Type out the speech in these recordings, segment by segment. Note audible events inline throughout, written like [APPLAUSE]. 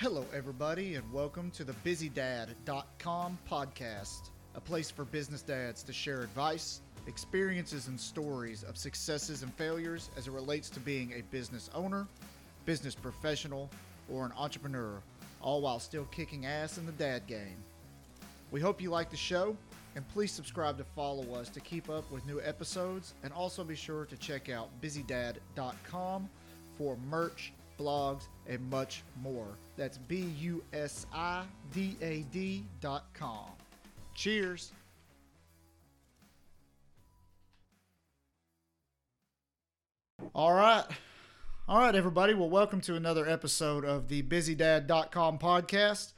Hello, everybody, and welcome to the BusyDad.com podcast, a place for business dads to share advice, experiences, and stories of successes and failures as it relates to being a business owner, business professional, or an entrepreneur, all while still kicking ass in the dad game. We hope you like the show, and please subscribe to follow us to keep up with new episodes, and also be sure to check out BusyDad.com for merch, blogs, and much more. That's B U S I D A D dot com. Cheers. All right. All right, everybody. Well, welcome to another episode of the BusyDad.com podcast,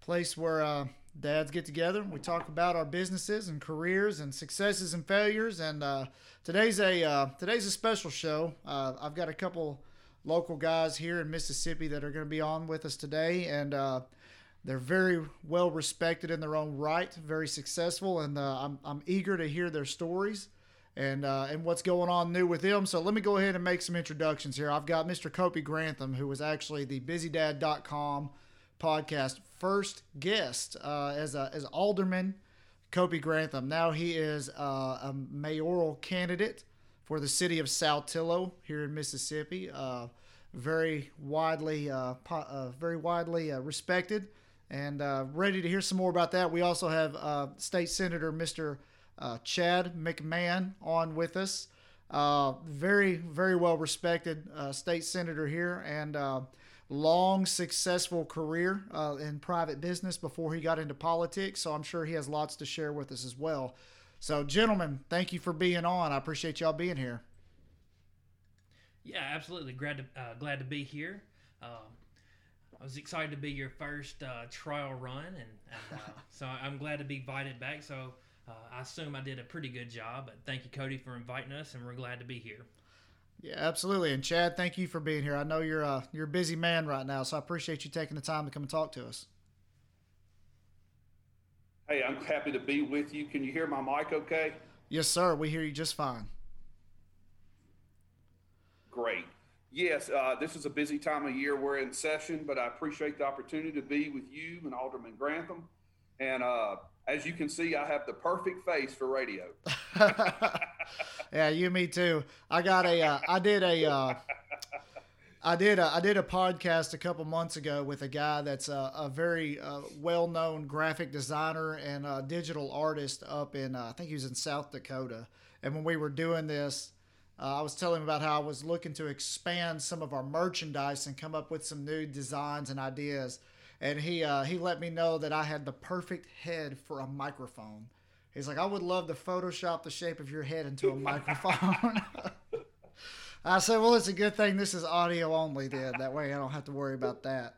place where uh, dads get together we talk about our businesses and careers and successes and failures. And uh, today's a uh, today's a special show. Uh, I've got a couple local guys here in Mississippi that are going to be on with us today, and uh, they're very well respected in their own right, very successful, and uh, I'm I'm eager to hear their stories. And, uh, and what's going on new with them. So let me go ahead and make some introductions here. I've got Mr. Copey Grantham, who was actually the BusyDad.com podcast first guest uh, as a as alderman Copey Grantham. Now he is uh, a mayoral candidate for the city of Saltillo here in Mississippi. Uh, very widely, uh, po- uh, very widely uh, respected, and ready to hear some more about that. We also have State Senator Mr. Chad McMahon on with us. very, very well respected state senator here, and long successful career uh, in private business before he got into politics so i'm sure he has lots to share with us as well so gentlemen thank you for being on i appreciate y'all being here yeah absolutely glad to uh, glad to be here um, I was excited to be your first uh, trial run, and, and uh, [LAUGHS] so I'm glad to be invited back. So uh, I assume I did a pretty good job. But thank you, Cody, for inviting us, and we're glad to be here. Yeah, absolutely. And Chad, thank you for being here. I know you're a you're a busy man right now, so I appreciate you taking the time to come and talk to us. Hey, I'm happy to be with you. Can you hear my mic okay? Yes, sir. We hear you just fine. Great. Yes, uh, this is a busy time of year. We're in session, but I appreciate the opportunity to be with you and Alderman Grantham. And uh, as you can see, I have the perfect face for radio. [LAUGHS] yeah, you, me too. I got a, uh, I did a, uh, I did a, I did a podcast a couple months ago with a guy that's a, a very uh, well-known graphic designer and a digital artist up in, uh, I think he was in South Dakota. And when we were doing this, uh, I was telling him about how I was looking to expand some of our merchandise and come up with some new designs and ideas and he uh, he let me know that I had the perfect head for a microphone. He's like, I would love to Photoshop the shape of your head into a [LAUGHS] microphone. [LAUGHS] I said, well, it's a good thing this is audio only, then. That way I don't have to worry about that.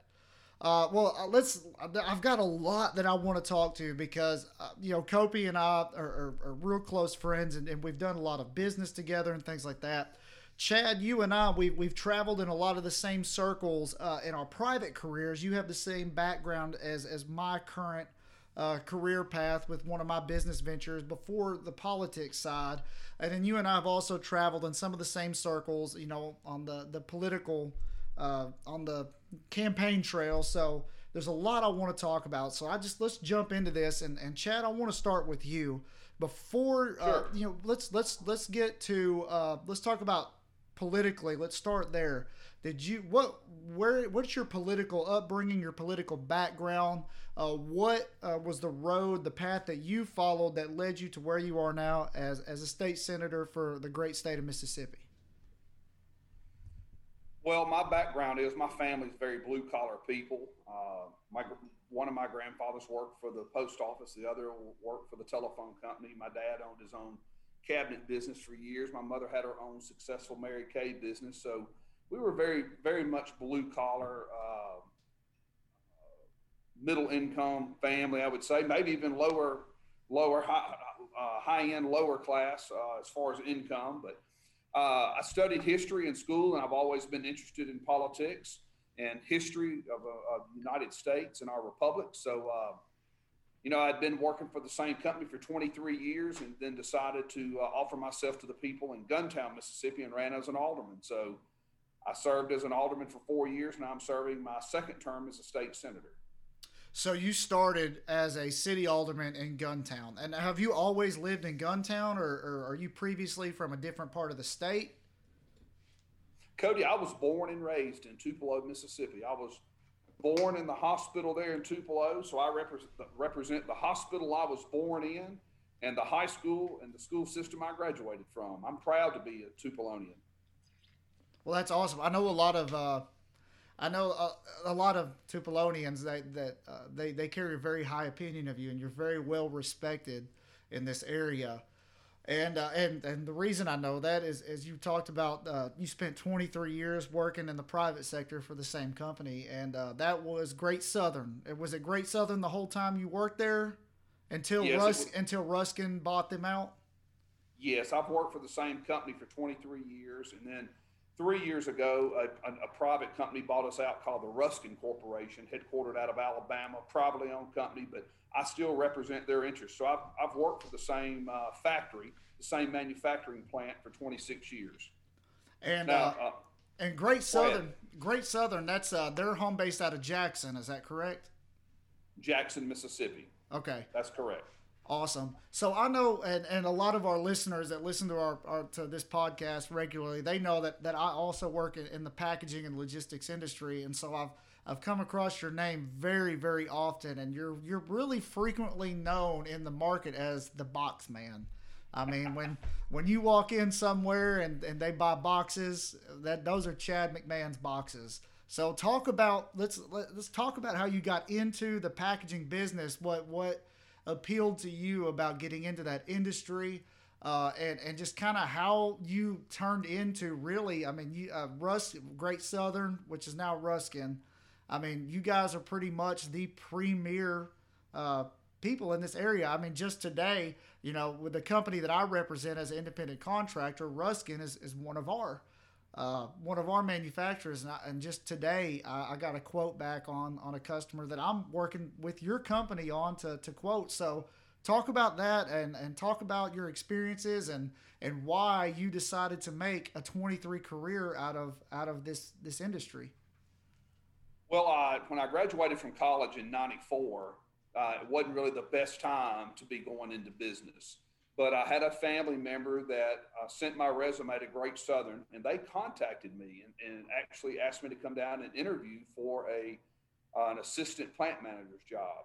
Uh, well, uh, let's. I've got a lot that I want to talk to because uh, you know Copey and I are, are, are real close friends, and, and, we've done a lot of business together and things like that. Chad, you and I, we, we've traveled in a lot of the same circles uh, in our private careers. You have the same background as, as my current uh, career path with one of my business ventures before the politics side. And then you and I have also traveled in some of the same circles, you know, on the, the political, uh, on the campaign trail. So there's a lot I want to talk about. So I just, let's jump into this. And, and Chad, I want to start with you before, uh, sure. you know, let's, let's, let's get to, uh, let's talk about politically let's start there did you what where what's your political upbringing your political background? Uh, what uh, was the road the path that you followed that led you to where you are now as as a state senator for the great state of mississippi? Well my background is my family's very blue collar people. Uh, my one of my grandfathers worked for the post office the other worked for the telephone company. My dad owned his own cabinet business for years. My mother had her own successful Mary Kay business, so we were very, very much blue collar, uh, middle income family. I would say maybe even lower, lower high, uh, high end, lower class uh, as far as income. But uh, I studied history in school, and I've always been interested in politics and history of, uh, of the United States and our republic. So uh, you know, I'd been working for the same company for 23 years and then decided to offer myself to the people in Guntown, Mississippi, and ran as an alderman. So I served as an alderman for four years, and I'm serving my second term as a state senator. So you started as a city alderman in Guntown, and have you always lived in Guntown, or, or, are you previously from a different part of the state? Cody, I was born and raised in Tupelo, Mississippi. I was born in the hospital there in Tupelo, so I represent, represent the hospital I was born in and the high school and the school system I graduated from. I'm proud to be a Tupelonian. Well, that's awesome. I know a lot of uh, I know a, a, lot of Tupelonians that that uh, they they carry a very high opinion of you, and you're very well respected in this area. And uh, and and the reason I know that is, as you talked about, uh, you spent 23 years working in the private sector for the same company, and uh, that was Great Southern. It was it Great Southern the whole time you worked there, until yes, Rus- until Rusken bought them out. Yes, I've worked for the same company for 23 years, and then three years ago, a, a, a, private company bought us out called the Rusken Corporation, headquartered out of Alabama, privately owned company, but I still represent their interests. So I've, I've worked for the same uh, factory, the same manufacturing plant for 26 years. And now, uh, uh, and Great Southern, Great Southern, that's uh, they're home based out of Jackson. Is that correct? Jackson, Mississippi. Okay, that's correct. Awesome. So I know, and, and a lot of our listeners that listen to our, our to this podcast regularly, they know that, that I also work in, in, the packaging and logistics industry, and so I've I've come across your name very very often, and you're you're really frequently known in the market as the box man. I mean, when [LAUGHS] when you walk in somewhere and, and they buy boxes, that those are Chad McMahon's boxes. So talk about let's let, us let us talk about how you got into the packaging business. What what appealed to you about getting into that industry? Uh, and and just kind of how you turned into really, I mean, you uh, Great Southern, which is now Rusken. I mean, you guys are pretty much the premier uh, people in this area. I mean, just today, you know, with the company that I represent as an independent contractor, Rusken is, is one of our uh, one of our manufacturers, and, I, and just today I, I, got a quote back on on a customer that I'm working with your company on to, to quote. So talk about that and, and talk about your experiences and and why you decided to make a 23 career out of out of this this industry. Well, uh, when I graduated from college in '94, uh, it wasn't really the best time to be going into business. But I had a family member that uh, sent my resume to Great Southern, and they contacted me and, and actually asked me to come down and interview for a uh, an assistant plant manager's job.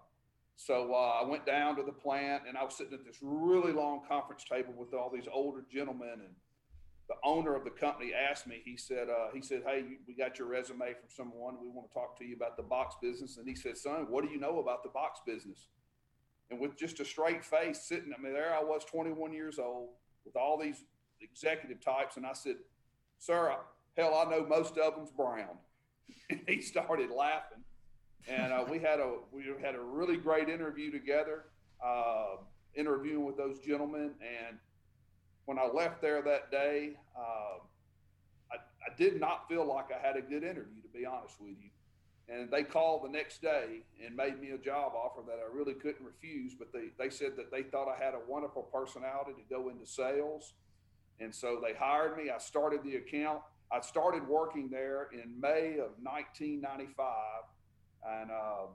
So uh, I went down to the plant, and I was sitting at this really long conference table with all these older gentlemen. And the owner of the company asked me. He said, uh, "He said, hey, we got your resume from someone. We want to talk to you about the box business." And he said, "Son, what do you know about the box business?" And with just a straight face sitting, I mean, there I was 21 years old with all these executive types. And I said, Sir, hell, I know most of them's brown. [LAUGHS] And he started laughing. And uh, we had a we had a really great interview together, uh, interviewing with those gentlemen. And when I left there that day, uh, I, I did not feel like I had a good interview, to be honest with you. And they called the next day and made me a job offer that I really couldn't refuse. But they, they said that they thought I had a wonderful personality to go into sales. And so they hired me. I started the account. I started working there in May of 1995. And uh,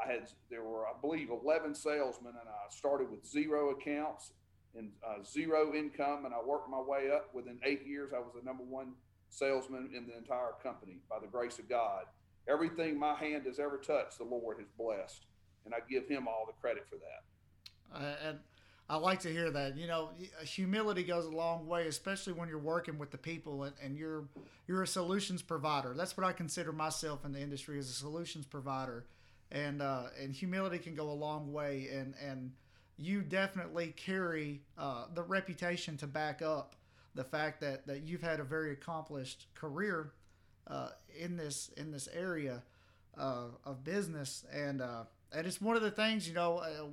I had, there were, I believe, 11 salesmen. And I started with zero accounts and uh, zero income. And I worked my way up. Within eight years, I was the number one salesman in the entire company by the grace of God. Everything my hand has ever touched, the Lord has blessed, and I give Him all the credit for that. Uh, and I like to hear that. You know, humility goes a long way, especially when you're working with the people and, and you're you're a solutions provider. That's what I consider myself in the industry as a solutions provider, and uh, and humility can go a long way. And and you definitely carry uh, the reputation to back up the fact that that you've had a very accomplished career uh, in this in this area uh, of business, and uh, and it's one of the things you know. Uh,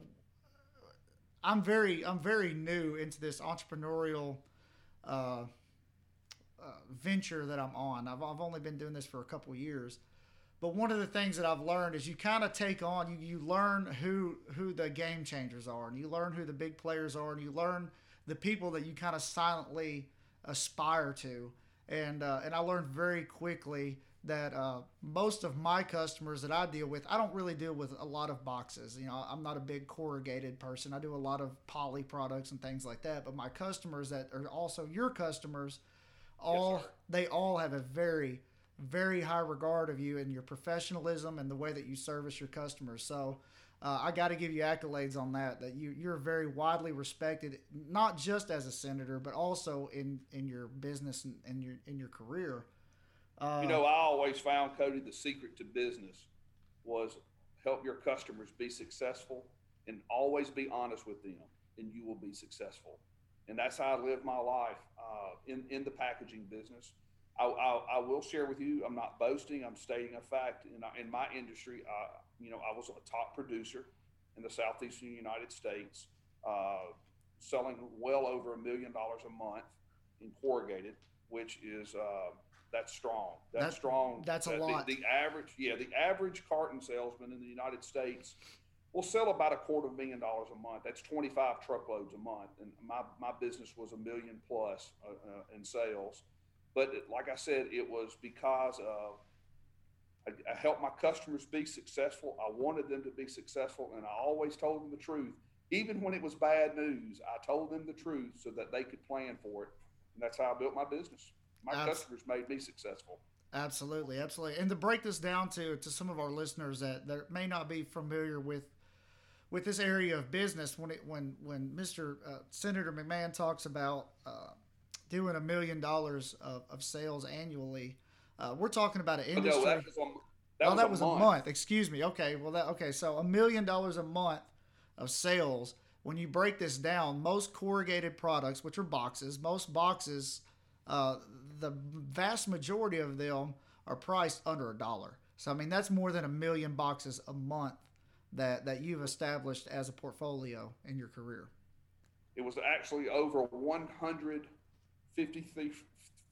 I'm very I'm very new into this entrepreneurial uh, uh, venture that I'm on. I've I've only been doing this for a couple years, but one of the things that I've learned is you kind of take on you you learn who who the game changers are, and you learn who the big players are, and you learn the people that you kind of silently aspire to and uh, and I learned very quickly that uh, most of my customers that I deal with, I don't really deal with a lot of boxes. You know, I'm not a big corrugated person. I do a lot of poly products and things like that. But my customers that are also your customers, all sir. they all have a very very high regard of you and your professionalism and the way that you service your customers. So. Uh, I got to give you accolades on that. That you you're very widely respected, not just as a senator, but also in, in your business and, your in your career. Uh, You know, I always found, Cody, the secret to business was help your customers be successful and always be honest with them, and you will be successful. And that's how I live my life uh, in, in the packaging business. I, I, I will share with you, I'm not boasting, I'm stating a fact. In, in my industry, uh, you know, I was a top producer in the southeastern United States, uh, selling well over a million dollars a month in corrugated, which is uh, that's strong. That's That- strong. that's a the- lot. The, average, yeah, the average carton salesman in the United States will sell about a quarter of a million dollars a month. That's 25 truckloads a month, and my my business was a million plus uh, uh, in sales. But it, like I said, it was because of I, I helped my customers be successful. I wanted them to be successful, and I always told them the truth. Even when it was bad news, I told them the truth so that they could plan for it. And that's how I built my business. My customers made me successful. Absolutely, absolutely. And to break this down to to some of our listeners that, that may not be familiar with with this area of business, when it when when Mr. Uh, Senator McMahon talks about uh, doing a million dollars of, of sales annually, uh, we're talking about an But industry. no, that was, a, that oh, was, that a, was month. a month. Excuse me. Okay. Well, that okay. So a million dollars a month of sales. When you break this down, most corrugated products, which are boxes, most boxes, uh, the vast majority of them are priced under a dollar. So I mean, that's more than a million boxes a month that that you've established as a portfolio in your career. It was actually over 153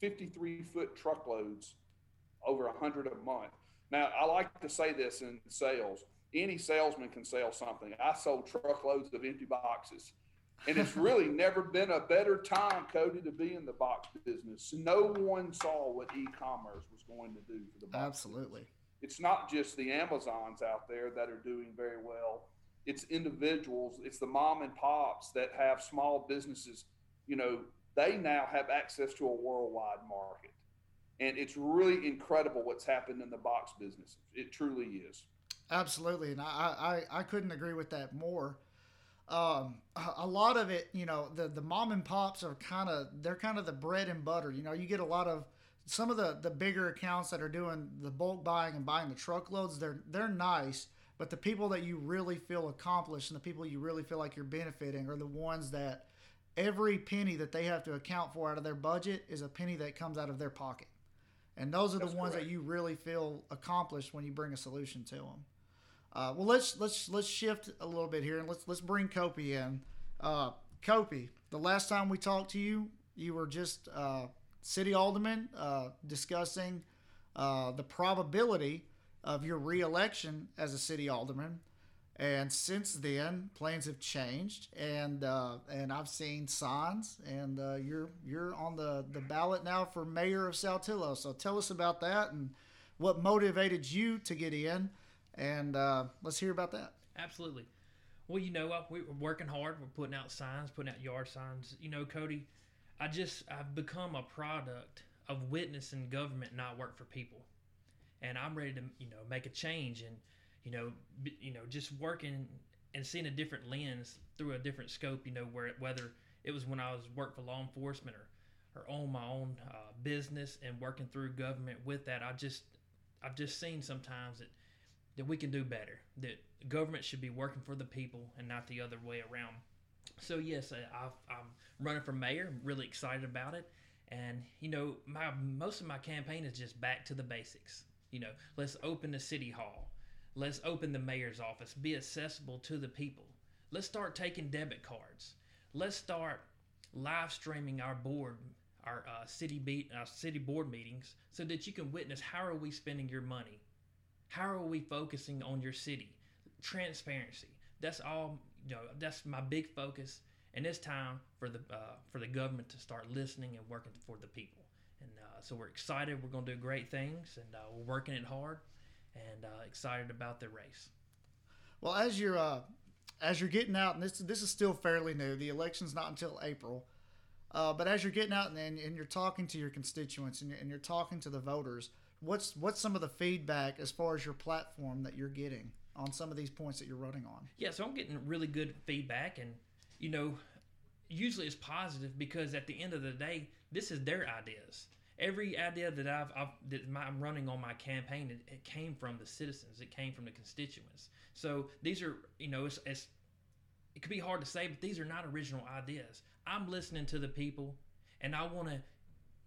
53 foot truckloads, over 100 a month. Now, I like to say this in sales any salesman can sell something. I sold truckloads of empty boxes. And it's [LAUGHS] really never been a better time, Cody, to be in the box business. No one saw what e commerce was going to do for the box Absolutely. it's not just the Amazons out there that are doing very well. It's individuals, it's the mom and pops that have small businesses. You know, they now have access to a worldwide market. And it's really incredible what's happened in the box business. It truly is. Absolutely, and I, I, I couldn't agree with that more. Um, a- lot of it, you know, the, the mom and pops are kind of they're kind of the bread and butter. You know, you get a lot of some of the the bigger accounts that are doing the bulk buying and buying the truckloads. They're they're nice, but the people that you really feel accomplished and the people you really feel like you're benefiting are the ones that every penny that they have to account for out of their budget is a penny that comes out of their pocket. And those are the ones correct. that you really feel accomplished when you bring a solution to them. Uh, well, let's let's let's shift a little bit here and let's let's bring Copey in. Uh, Copey, the last time we talked to you, you were just uh, city alderman uh, discussing uh, the probability of your reelection as a city alderman. And since then, plans have changed, and uh, and I've seen signs, and uh, you're you're on the, the ballot now for mayor of Saltillo. So tell us about that and what motivated you to get in, and uh, let's hear about that. Absolutely. Well, you know, we- we're working hard. We're putting out signs, putting out yard signs. You know, Cody, I just I've become a product of witnessing government not work for people, and I'm ready to you know make a change and you know b- you know just working and seeing a different lens through a different scope. You know, where whether it was when I was work for law enforcement or or own my own uh, business and working through government with that, I just I've just seen sometimes that that we can do better. That government should be working for the people and not the other way around. So yes, I, I'm running for mayor. I'm really excited about it. And you know, my most of my campaign is just back to the basics. You know, let's open the city hall. Let's open the mayor's office. Be accessible to the people. Let's start taking debit cards. Let's start live streaming our board, our uh, city beat, our city board meetings, so that you can witness how are we spending your money how are we focusing on your city transparency that's all you know that's my big focus and it's time for the uh, for the government to start listening and working for the people and uh, so we're excited. We're going to do great things, and uh, we're working it hard, and uh, excited about the race. Well, as you're uh, as you're getting out, and this this is still fairly new. The election's not until April. Uh, but as you're getting out and, and you're talking to your constituents and you're, and you're talking to the voters, what's what's some of the feedback as far as your platform that you're getting on some of these points that you're running on? Yeah, so I'm getting really good feedback, and you know, usually it's positive because at the end of the day, this is their ideas. Every idea that I've, I've that I'm running on my campaign, it, it, came from the citizens. It came from the constituents. So these are, you know, it's, it's it could be hard to say, but these are not original ideas. I'm listening to the people, and I want to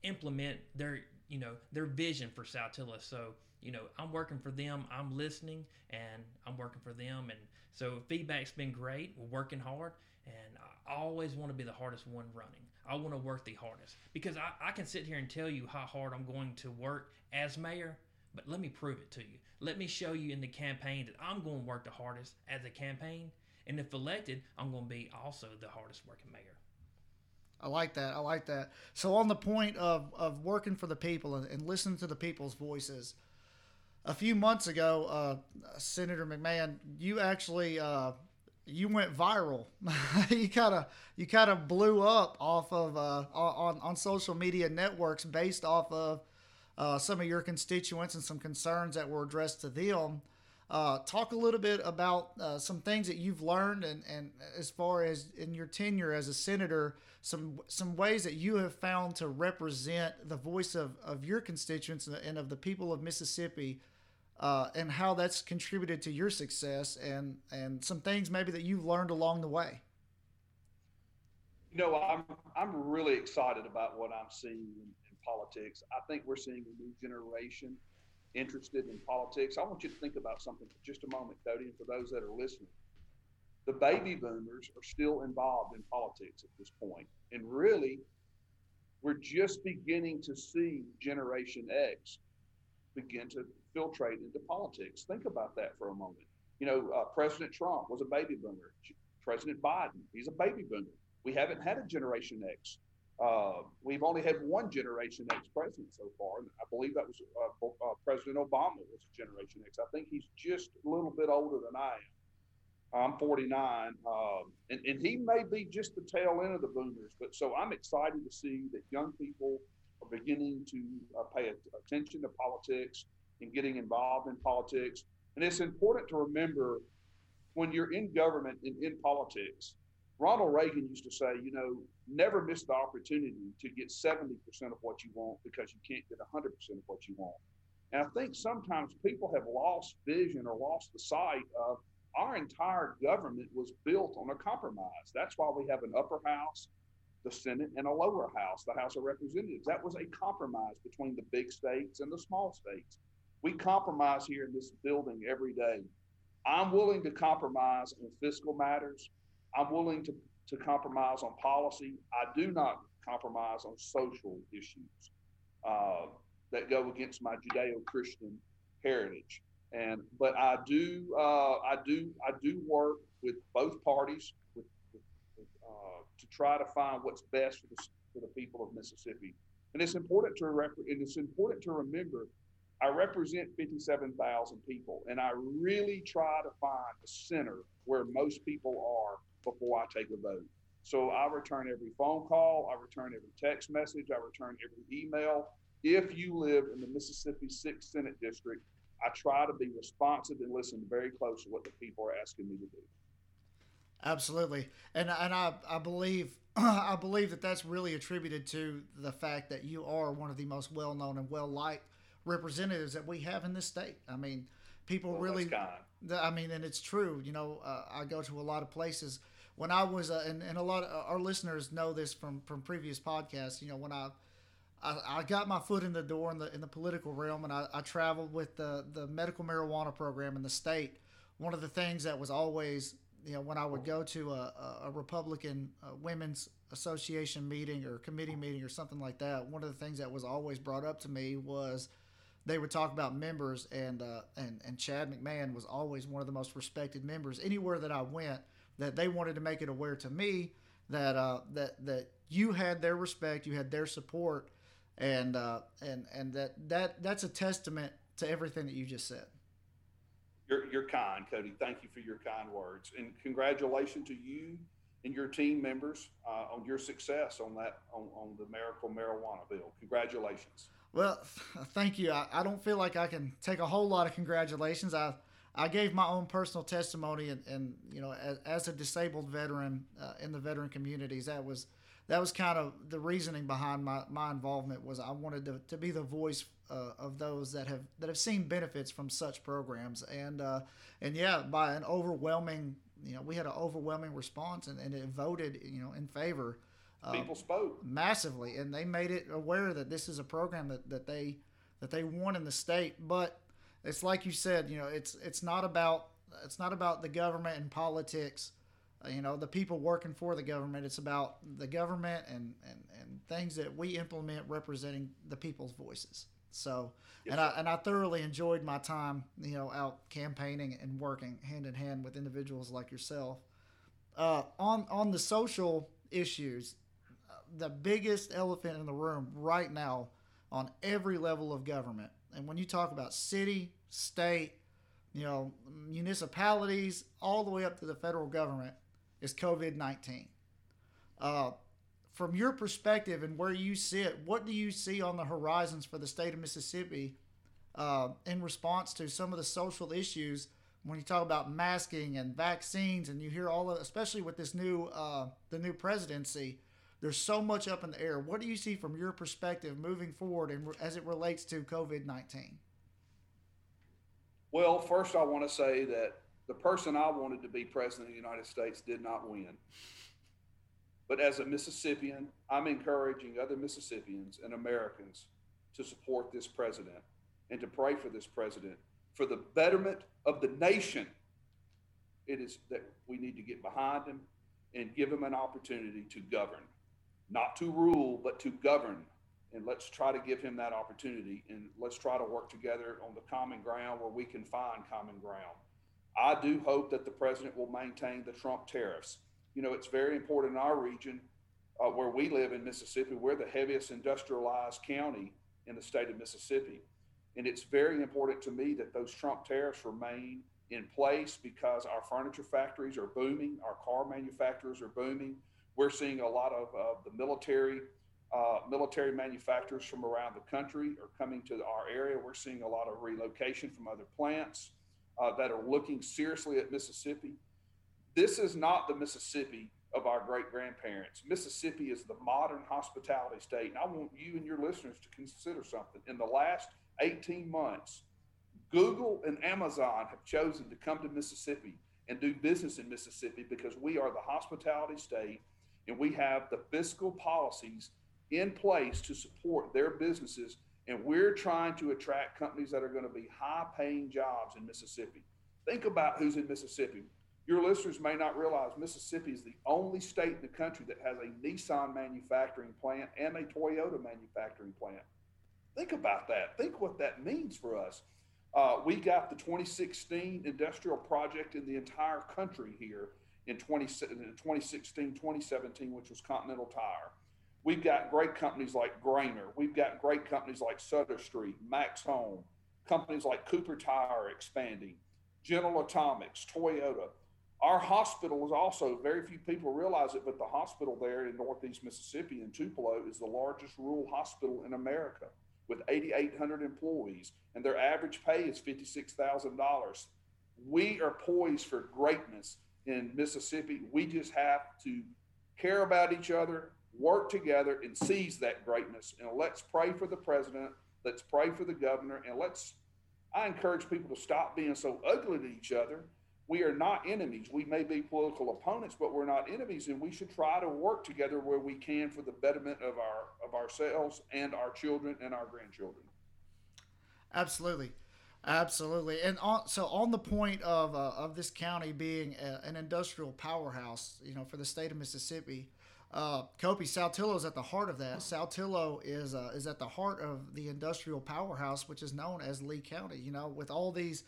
implement their, you know, their vision for Saltillo. So you know, I'm working for them. I'm listening, and I'm working for them. And so feedback's been great. We're working hard, and I always want to be the hardest one running. I want to work the hardest because I, I can sit here and tell you how hard I'm going to work as mayor, but let me prove it to you. Let me show you in the campaign that I'm going to work the hardest as a campaign. And if elected, I'm going to be also the hardest working mayor. I like that. I like that. So, on the point of, of working for the people and, and listening to the people's voices, a few months ago, uh, Senator McMahon, you actually uh, you went viral. [LAUGHS] you kind of you kind of blew up off of uh, on on social media networks based off of uh, some of your constituents and some concerns that were addressed to them. Uh, talk a little bit about uh, some things that you've learned and, and as far as in your tenure as a senator, some some ways that you have found to represent the voice of, of your constituents and of the people of Mississippi uh, and how that's contributed to your success and and some things maybe that you've learned along the way. You know, I'm I'm really excited about what I'm seeing in, in politics. I think we're seeing a new generation interested in politics. I want you to think about something for just a moment, Cody, and for those that are listening. The baby boomers are still involved in politics at this point, and really, we're just beginning to see Generation X begin to infiltrate into politics. Think about that for a moment. You know, uh, President Trump was a baby boomer. President Biden, he's a baby boomer. We haven't had a Generation X. Uh, we've only had one Generation X president so far, and I believe that was uh, uh President Obama was a Generation X. I think he's just a little bit older than I am. I'm 49, um, and, and he may be just the tail end of the boomers. But so I'm excited to see that young people are beginning to uh, pay attention to politics and getting involved in politics. And it's important to remember when you're in government and in politics, Ronald Reagan used to say, you know, never miss the opportunity to get 70% of what you want because you can't get 100% of what you want. And I think sometimes people have lost vision or lost the sight of our entire government was built on a compromise. That's why we have an upper house, the Senate, and a lower house, the House of Representatives. That was a compromise between the big states and the small states. We compromise here in this building every day. I'm willing to compromise on fiscal matters. I'm willing to, to compromise on policy. I do not compromise on social issues uh, that go against my Judeo-Christian heritage. And but I do uh, I do I do work with both parties with, with, with, uh, to try to find what's best for the, for the people of Mississippi. And it's important to and it's important to remember I represent 57,000 people, and I really try to find the center where most people are before I take a vote. So I return every phone call, I return every text message, I return every email. If you live in the Mississippi 6th Senate District, I try to be responsive and listen very close to what the people are asking me to do. Absolutely, and and I I believe [CLEARS THROAT] I believe that that's really attributed to the fact that you are one of the most well known and well liked representatives that we have in this state. I mean, people well, really. I mean, and it's true. You know, uh, I go to a lot of places. When I was, uh, and, and a lot of our listeners know this from from previous podcasts. You know, when I I, I, got my foot in the door in the in the political realm, and I, I, traveled with the the medical marijuana program in the state. One of the things that was always, you know, when I would go to a, a Republican uh, Women's Association meeting or committee meeting or something like that, one of the things that was always brought up to me was they would talk about members, and uh, and and Chad McMahon was always one of the most respected members anywhere that I went. That they wanted to make it aware to me that uh, that that you had their respect, you had their support, and uh, and and that that that's a testament to everything that you just said. You're, you're kind, Cody. Thank you for your kind words. And congratulations to you and your team members uh, on your success on that on, on the miracle marijuana bill. Congratulations. Well, thank you. I, I don't feel like I can take a whole lot of congratulations. I I gave my own personal testimony, and, and you know, as, as a disabled veteran uh, in the veteran communities, that was that was kind of the reasoning behind my, my involvement was I wanted to, to be the voice uh, of those that have that have seen benefits from such programs and uh, and yeah by an overwhelming you know we had an overwhelming response and, and it voted you know in favor uh, people spoke. massively and they made it aware that this is a program that, that they that they want in the state. But it's like you said you know it's it's not about it's not about the government and politics uh, you know the people working for the government. It's about the government and, and, and things that we implement representing the people's voices so yes, and I and I thoroughly enjoyed my time you know out campaigning and working hand in hand with individuals like yourself uh, on on the social issues uh, the biggest elephant in the room right now on every level of government and when you talk about city state you know municipalities all the way up to the federal government is COVID 19. Uh, from your perspective and where you sit, what do you see on the horizons for the state of Mississippi uh, in response to some of the social issues when you talk about masking and vaccines and you hear all of, especially with this new uh, the new presidency, there's so much up in the air. What do you see from your perspective moving forward and as it relates to COVID 19? Well, first, I want to say that the person I wanted to be president of the United States did not win. But as a Mississippian, I'm encouraging other Mississippians and Americans to support this president and to pray for this president for the betterment of the nation. It is that we need to get behind him and give him an opportunity to govern, not to rule, but to govern. And let's try to give him that opportunity and let's try to work together on the common ground where we can find common ground. I do hope that the president will maintain the Trump tariffs. You know, it's very important in our region uh, where we live in Mississippi. We're the heaviest industrialized county in the state of Mississippi. And it's very important to me that those Trump tariffs remain in place because our furniture factories are booming, our car manufacturers are booming. We're seeing a lot of uh, the military uh, military manufacturers from around the country are coming to our area. We're seeing a lot of relocation from other plants uh, that are looking seriously at Mississippi. This is not the Mississippi of our great grandparents. Mississippi is the modern hospitality state. And I want you and your listeners to consider something. In the last 18 months, Google and Amazon have chosen to come to Mississippi and do business in Mississippi because we are the hospitality state and we have the fiscal policies in place to support their businesses and we're trying to attract companies that are going to be high paying jobs in Mississippi. Think about who's in Mississippi. Your listeners may not realize Mississippi is the only state in the country that has a Nissan manufacturing plant and a Toyota manufacturing plant. Think about that. Think what that means for us. Uh, we got the 2016 industrial project in the entire country here in 20, 2016, 2017, which was Continental Tire. We've got great companies like Grainer. We've got great companies like Sutter Street, Max Home, companies like Cooper Tire expanding, General Atomics, Toyota. Our hospital is also, very few people realize it, but the hospital there in Northeast Mississippi in Tupelo is the largest rural hospital in America with 8,800 employees, and their average pay is $56,000. We are poised for greatness in Mississippi. We just have to care about each other, work together and seize that greatness. And let's pray for the president. Let's pray for the governor. And let's, I encourage people to stop being so ugly to each other. We are not enemies. We may be political opponents, but we're not enemies, and we should try to work together where we can for the betterment of our of ourselves and our children and our grandchildren. Absolutely, absolutely. And on, so on the point of uh, of this county being a, an industrial powerhouse, you know, for the state of Mississippi, uh, Saltillo is at the heart of that. Saltillo is uh, is at the heart of the industrial powerhouse, which is known as Lee County. You know, with all these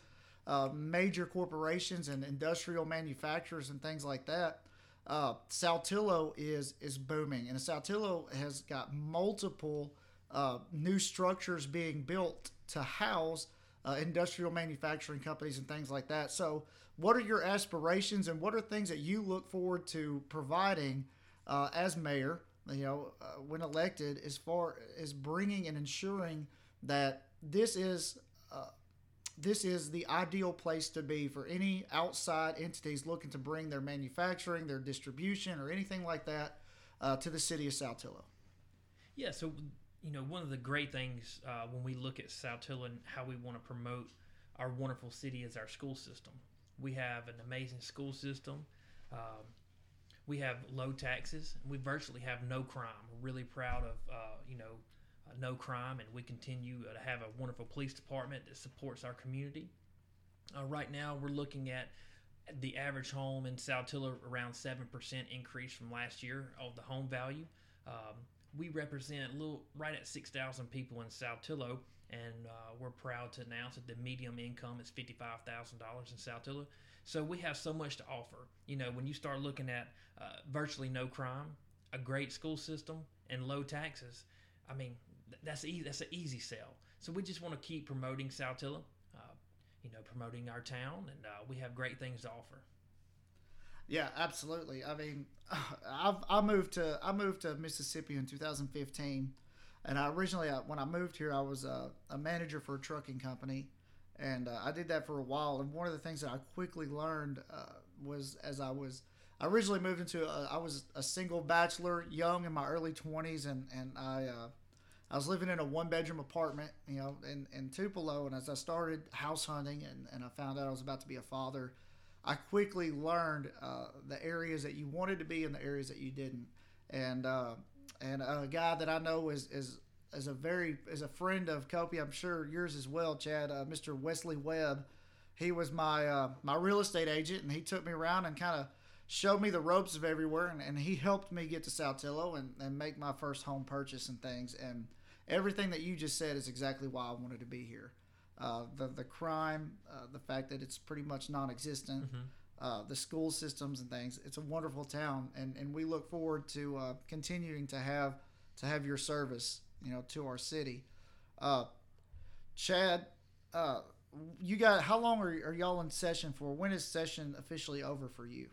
uh, major corporations and industrial manufacturers and things like that, uh, Saltillo is is booming, and Saltillo has got multiple uh, new structures being built to house uh, industrial manufacturing companies and things like that. So, what are your aspirations and what are things that you look forward to providing uh, as mayor? You know, uh, when elected, as far as bringing and ensuring that this is this is the ideal place to be for any outside entities looking to bring their manufacturing, their distribution, or anything like that uh, to the city of Saltillo. Yeah, so you know, one of the great things uh, when we look at Saltillo and how we want to promote our wonderful city is our school system. We have an amazing school system. Um, we have low taxes. we virtually have no crime. We're really proud of, uh, you know, no crime, and we continue to have a wonderful police department that supports our community. Uh, right now, we're looking at the average home in Saltillo around 7% increase from last year of the home value. Um, we represent little right at 6,000 people in Saltillo, and uh, we're proud to announce that the medium income is $55,000 in Saltillo. So we have so much to offer. You know, when you start looking at uh, virtually no crime, a great school system, and low taxes, I mean, that's easy. That's an easy sell. So we just want to keep promoting Saltillo, uh, you know, promoting our town, and uh, we have great things to offer. Yeah, absolutely. I mean, [SIGHS] I've, I moved to I moved to Mississippi in 2015, and I originally uh, when I moved here I was a, a manager for a trucking company, and uh, I did that for a while. And one of the things that I quickly learned uh, was as I was I originally moved into a, I was a single bachelor, young in my early 20s, and and I. I was living in a one bedroom apartment, you know, in, in Tupelo. And as I started house hunting and, and I found out I was about to be a father, I quickly learned uh, the areas that you wanted to be and the areas that you didn't. And uh, and a guy that I know is is is a very is a friend of Copey. I'm sure yours as well, Chad. Uh, Mr. Wesley Webb. He was my uh, my real estate agent, and he took me around and kind of showed me the ropes of everywhere, and, and he helped me get to Saltillo and, and make my first home purchase and things. And everything that you just said is exactly why I wanted to be here. Uh, the the crime, uh, the fact that it's pretty much non-existent, mm-hmm. uh, the school systems and things. It's a wonderful town, and, and we look forward to uh, continuing to have to have your service, you know, to our city. Uh, Chad, uh, you got how long are, are y'all in session for? When is session officially over for you?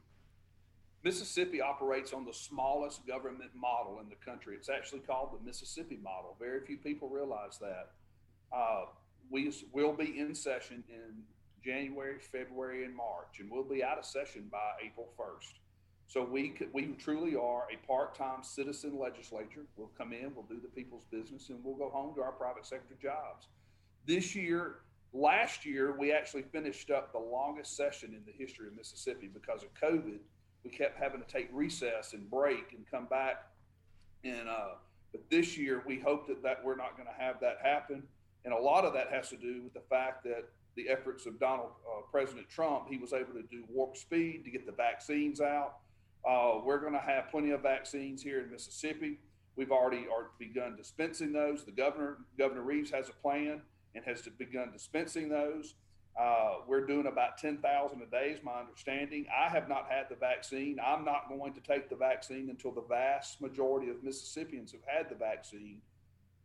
Mississippi operates on the smallest government model in the country. It's actually called the Mississippi model. Very few people realize that. Uh, we will be in session in January, February, and March, and we'll be out of session by April 1st. So we could, we truly are a part-time citizen legislature. We'll come in, we'll do the people's business, and we'll go home to our private sector jobs. This year, last year, we actually finished up the longest session in the history of Mississippi because of COVID. We kept having to take recess and break and come back. And uh, but this year, we hope that that we're not going to have that happen. And a lot of that has to do with the fact that the efforts of Donald, uh, President Trump, he was able to do warp speed to get the vaccines out. Uh, we're going to have plenty of vaccines here in Mississippi. We've already are begun dispensing those. The governor, Governor Reeves, has a plan and has begun dispensing those. Uh, we're doing about 10,000 a day, is my understanding. I have not had the vaccine. I'm not going to take the vaccine until the vast majority of Mississippians have had the vaccine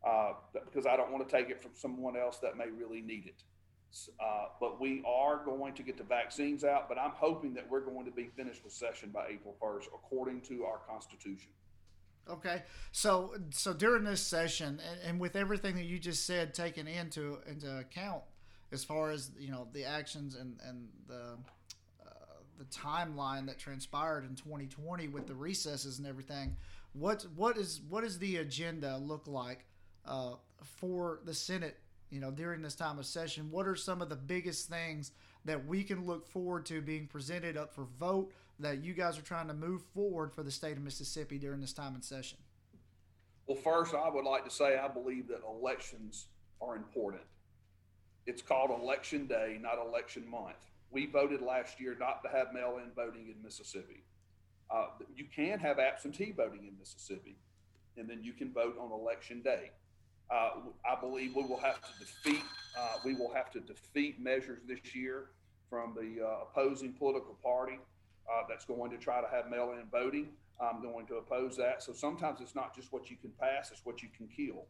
uh, because I don't want to take it from someone else that may really need it. Uh, but we are going to get the vaccines out, but I'm hoping that we're going to be finished with session by April 1st, according to our Constitution. Okay, so so during this session, and, and with everything that you just said taken into into account, as far as you know the actions and and the uh, the timeline that transpired in 2020 with the recesses and everything, what what is what does the agenda look like uh, for the Senate, you know, during this time of session? What are some of the biggest things that we can look forward to being presented up for vote that you guys are trying to move forward for the state of Mississippi during this time in session? Well, first, I would like to say I believe that elections are important. It's called election day, not election month. We voted last year not to have mail in voting in Mississippi. Uh, you can have absentee voting in Mississippi, and then you can vote on election day. Uh, I believe we will have to defeat uh, we will have to defeat measures this year from the uh, opposing political party uh, that's going to try to have mail-in voting. I'm going to oppose that. So sometimes it's not just what you can pass; it's what you can kill.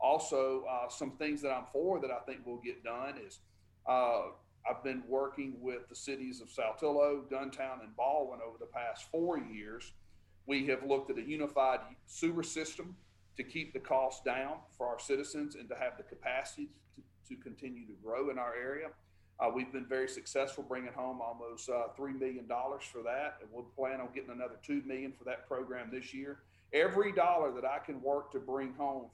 Also, uh, some things that I'm for that I think will get done is uh, I've been working with the cities of Saltillo, Guntown, and Baldwin over the past four years. We have looked at a unified sewer system to keep the costs down for our citizens and to have the capacity to, to continue to grow in our area. Uh, we've been very successful bringing home almost uh, $3 million for that, and we'll plan on getting another $2 million for that program this year. Every dollar that I can work to bring home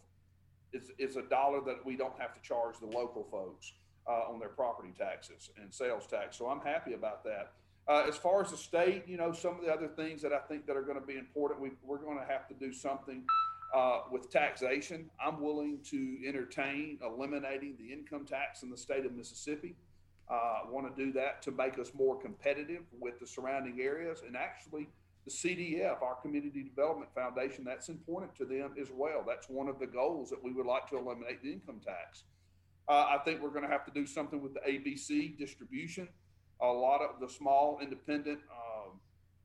is, is a dollar that we don't have to charge the local folks uh, on their property taxes and sales tax. So I'm happy about that. Uh, as far as the state, you know, some of the other things that I think that are going to be important, we, we're going to have to do something uh, with taxation. I'm willing to entertain eliminating the income tax in the state of Mississippi. Uh, want to do that to make us more competitive with the surrounding areas and actually the CDF, our Community Development Foundation, that's important to them as well. That's one of the goals that we would like to eliminate the income tax. Uh, I think we're going to have to do something with the ABC distribution. A lot of the small independent um,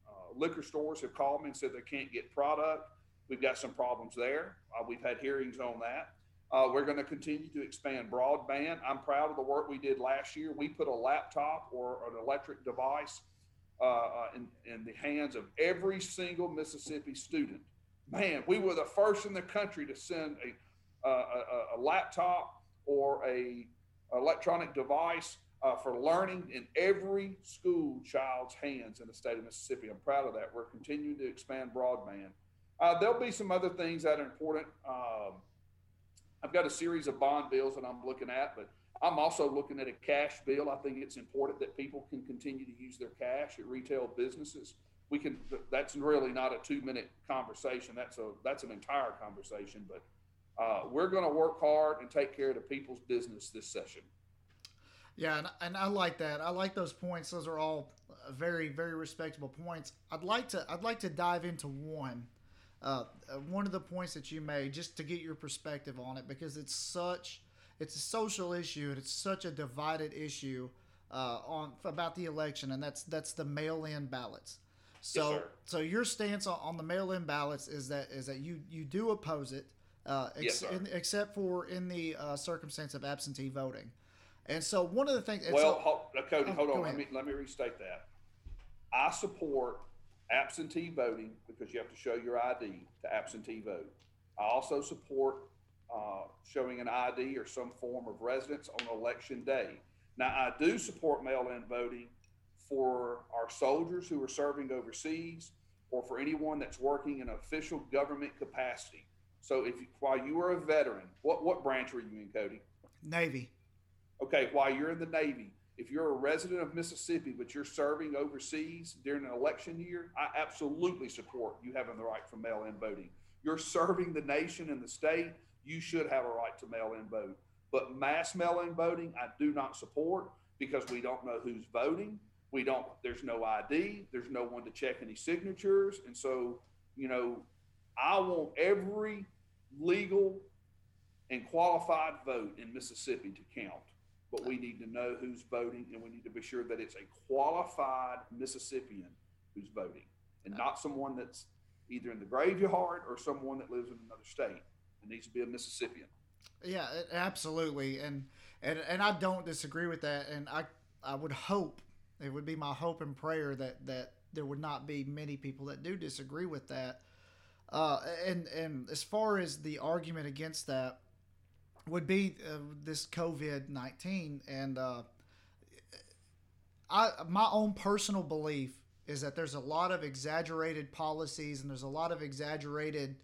uh, liquor stores have called me and said they can't get product. We've got some problems there. Uh, we've had hearings on that. Uh, we're going to continue to expand broadband. I'm proud of the work we did last year. We put a laptop or an electric device uh, uh, in, in the hands of every single Mississippi student. Man, we were the first in the country to send a, a, a, a laptop or a electronic device uh, for learning in every school child's hands in the state of Mississippi. I'm proud of that. We're continuing to expand broadband. Uh, there'll be some other things that are important. Um, I've got a series of bond bills that I'm looking at, but I'm also looking at a cash bill. I think it's important that people can continue to use their cash at retail businesses. We can. That's really not a two-minute conversation. That's a that's an entire conversation. But uh, we're going to work hard and take care of the people's business this session. Yeah, and, and I like that. I like those points. Those are all very very respectable points. I'd like to I'd like to dive into one. Uh, one of the points that you made, just to get your perspective on it, because it's such it's a social issue and it's such a divided issue uh, on about the election, and that's that's the mail-in ballots. So Yes, so your stance on, on the mail-in ballots is that is that you you do oppose it, uh, ex- Yes, in, except for in the uh, circumstance of absentee voting. And so one of the things, Well, so- hold, uh, Cody, Oh, hold on. Let me let me restate that. I support absentee voting because you have to show your ID to absentee vote. I also support uh, showing an ID or some form of residence on election day. Now, I do support mail-in voting for our soldiers who are serving overseas or for anyone that's working in official government capacity. So, if you, while you are a veteran, what what branch were you in, Cody? Navy. Okay, while you're in the Navy, if you're a resident of Mississippi but you're serving overseas during an election year, I absolutely support you having the right for mail in voting. You're serving the nation and the state, you should have a right to mail in vote. But mass mail in voting, I do not support because we don't know who's voting. We don't, there's no ID, there's no one to check any signatures. And so, you know, I want every legal and qualified vote in Mississippi to count but we need to know who's voting and we need to be sure that it's a qualified Mississippian who's voting and not someone that's either in the graveyard or someone that lives in another state. It needs to be a Mississippian. Yeah, absolutely, and and and I don't disagree with that. And I I would hope it would be my hope and prayer that that there would not be many people that do disagree with that. Uh, and and as far as the argument against that would be uh, this COVID nineteen, and uh, I my own personal belief is that there's a lot of exaggerated policies and there's a lot of exaggerated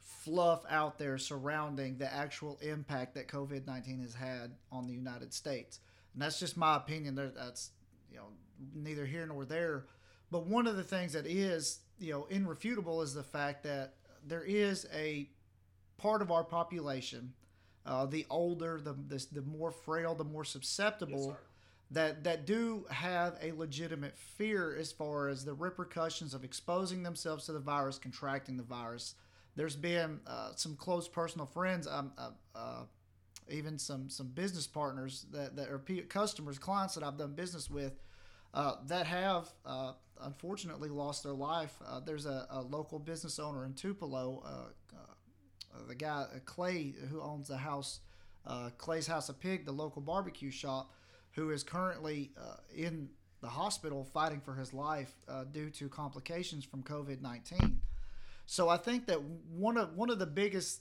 fluff out there surrounding the actual impact that COVID nineteen has had on the United States, and that's just my opinion. That's you know neither here nor there. But one of the things that is you know irrefutable is the fact that there is a part of our population, uh, the older, the, the the more frail, the more susceptible sir. that that do have a legitimate fear as far as the repercussions of exposing themselves to the virus, contracting the virus. There's been uh, some close personal friends, um, uh, uh, even some some business partners that, that are customers, clients that I've done business with uh, that have uh, unfortunately lost their life. Uh, there's a, a local business owner in Tupelo, the guy Clay, who owns the house, Clay's House of Pig, the local barbecue shop, who is currently in the hospital fighting for his life due to complications from COVID nineteen. So I think that one of one of the biggest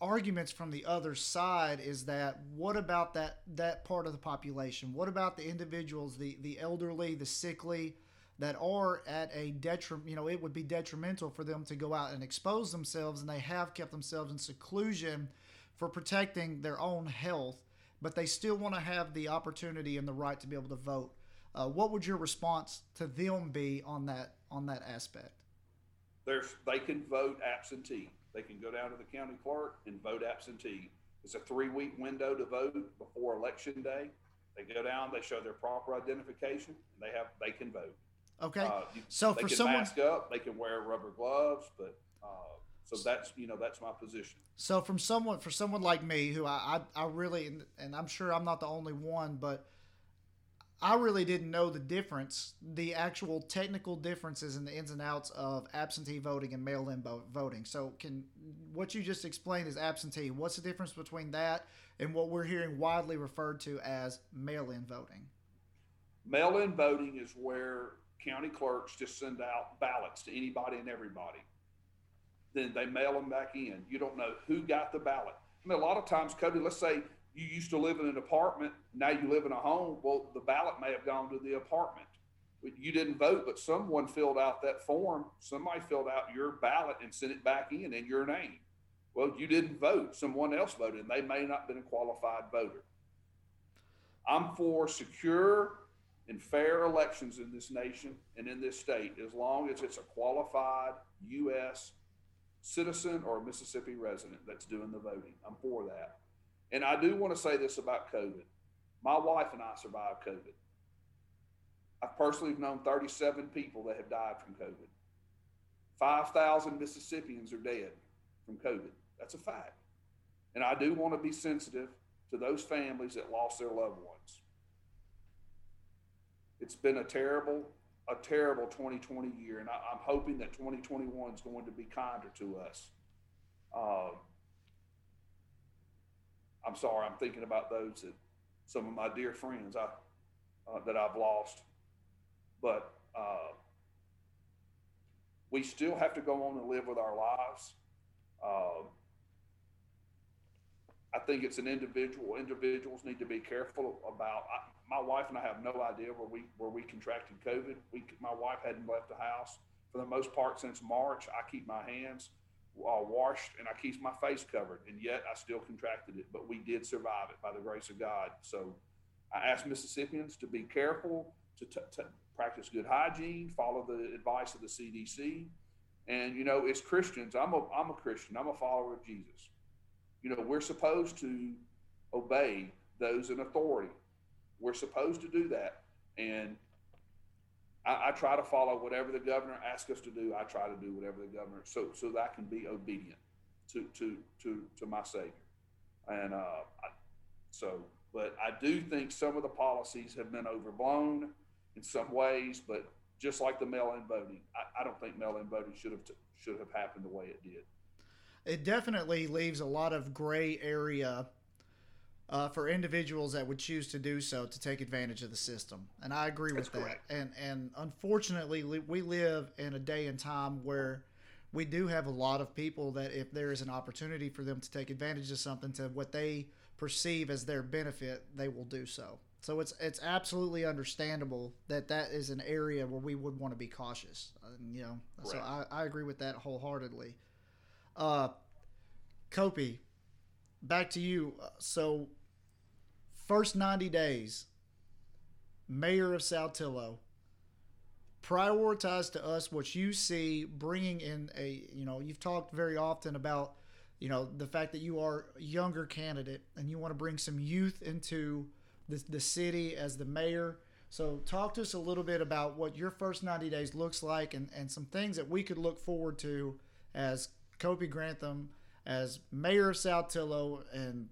arguments from the other side is that what about that that part of the population? What about the individuals, the the elderly, the sickly, that are at a detriment? You know, it would be detrimental for them to go out and expose themselves, and they have kept themselves in seclusion for protecting their own health, but they still want to have the opportunity and the right to be able to vote. Uh, what would your response to them be on that on that aspect? There's they can vote absentee. They can go down to the county clerk and vote absentee. It's a three week window to vote before election day. They go down, they show their proper identification, and they have they can vote. Okay. Uh, you- so for someone mask up, they can wear rubber gloves, but uh, so that's you know that's my position. So from someone for someone like me who I I, I really and, and I'm sure I'm not the only one, but I really didn't know the difference, the actual technical differences in the ins and outs of absentee voting and mail-in vo- voting. So can what you just explained is absentee. What's the difference between that and what we're hearing widely referred to as mail-in voting? Mail-in voting is where county clerks just send out ballots to anybody and everybody. Then they mail them back in. You don't know who got the ballot. I mean, a lot of times, Cody, let's say you used to live in an apartment, now you live in a home. Well, the ballot may have gone to the apartment. You didn't vote, but someone filled out that form. Somebody filled out your ballot and sent it back in in your name. Well, you didn't vote. Someone else voted, and they may not have been a qualified voter. I'm for secure and fair elections in this nation and in this state as long as it's a qualified U.S. citizen or a Mississippi resident that's doing the voting. I'm for that. And I do want to say this about COVID. My wife and I survived COVID. I've personally known 37 people that have died from COVID. 5,000 Mississippians are dead from COVID. That's a fact. And I do want to be sensitive to those families that lost their loved ones. It's been a terrible, a terrible 2020 year, and I, am hoping that 2021 is going to be kinder to us. Uh, I'm sorry, I'm thinking about those that some of my dear friends I, uh, that I've lost, but uh, we still have to go on and live with our lives. Uh, I think it's an individual. Individuals need to be careful about. I, my wife and I have no idea where we where we contracted COVID. We, my wife hadn't left the house for the most part since March. I keep my hands uh, washed and I keep my face covered, and yet I still contracted it. But we did survive it by the grace of God. So I ask Mississippians to be careful, to, t- to practice good hygiene, follow the advice of the CDC, and you know, as Christians, I'm a I'm a Christian. I'm a follower of Jesus you know, we're supposed to obey those in authority. We're supposed to do that. And I, I, try to follow whatever the governor asks us to do. I try to do whatever the governor so so that I can be obedient to to to to my Savior. And uh, I, so, but I do think some of the policies have been overblown in some ways. But just like the mail-in voting, I, I don't think mail-in voting should have t- should have happened the way it did it definitely leaves a lot of gray area uh, for individuals that would choose to do so to take advantage of the system. And I agree That's with correct. that. And and unfortunately, we live in a day and time where we do have a lot of people that if there is an opportunity for them to take advantage of something to what they perceive as their benefit, they will do so. So it's it's absolutely understandable that that is an area where we would want to be cautious. And, you know, so I, I agree with that wholeheartedly. Uh, Copey, back to you. Uh, so, first 90 days, mayor of Saltillo, prioritize to us what you see bringing in a, you know, you've talked very often about, you know, the fact that you are a younger candidate and you want to bring some youth into the, the city as the mayor. So, talk to us a little bit about what your first 90 days looks like and, and some things that we could look forward to as Copey Grantham as mayor of Saltillo, and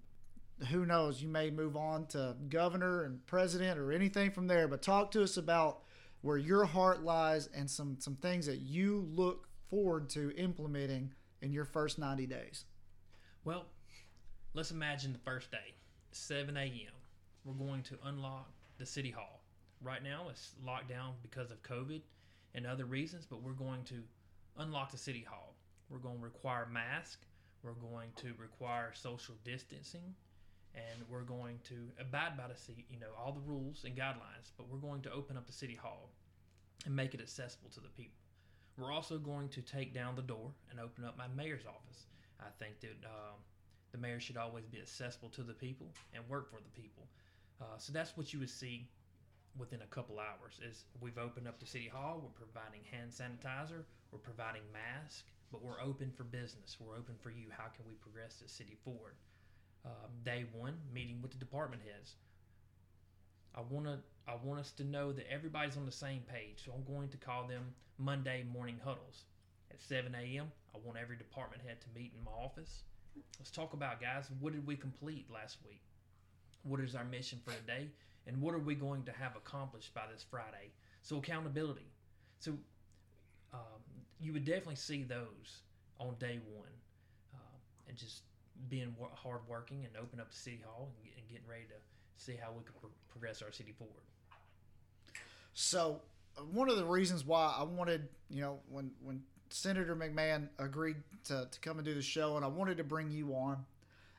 who knows, you may move on to governor and president or anything from there. But talk to us about where your heart lies and some some things that you look forward to implementing in your first 90 days. Well, let's imagine the first day, 7 a.m. We're going to unlock the city hall. Right now, it's locked down because of COVID and other reasons, but we're going to unlock the city hall. We're going to require masks. We're going to require social distancing, and we're going to abide by the city, you know, all the rules and guidelines. But we're going to open up the city hall and make it accessible to the people. We're also going to take down the door and open up my mayor's office. I think that um, the mayor should always be accessible to the people and work for the people. Uh, so that's what you would see within a couple hours. Is we've opened up the city hall. We're providing hand sanitizer. We're providing masks, but we're open for business. We're open for you. How can we progress the city forward? Um, day one, meeting with the department heads. I want to I want us to know that everybody's on the same page. So I'm going to call them Monday morning huddles at 7 a.m. I want every department head to meet in my office. Let's talk about guys. What did we complete last week? What is our mission for today? And what are we going to have accomplished by this Friday? So accountability. So um, you would definitely see those on day one, uh, and just being hardworking and open up the city hall and, and getting ready to see how we can pro- progress our city forward. So uh, one of the reasons why I wanted, you know, when when Senator McMahan agreed to, to come and do the show, and I wanted to bring you on,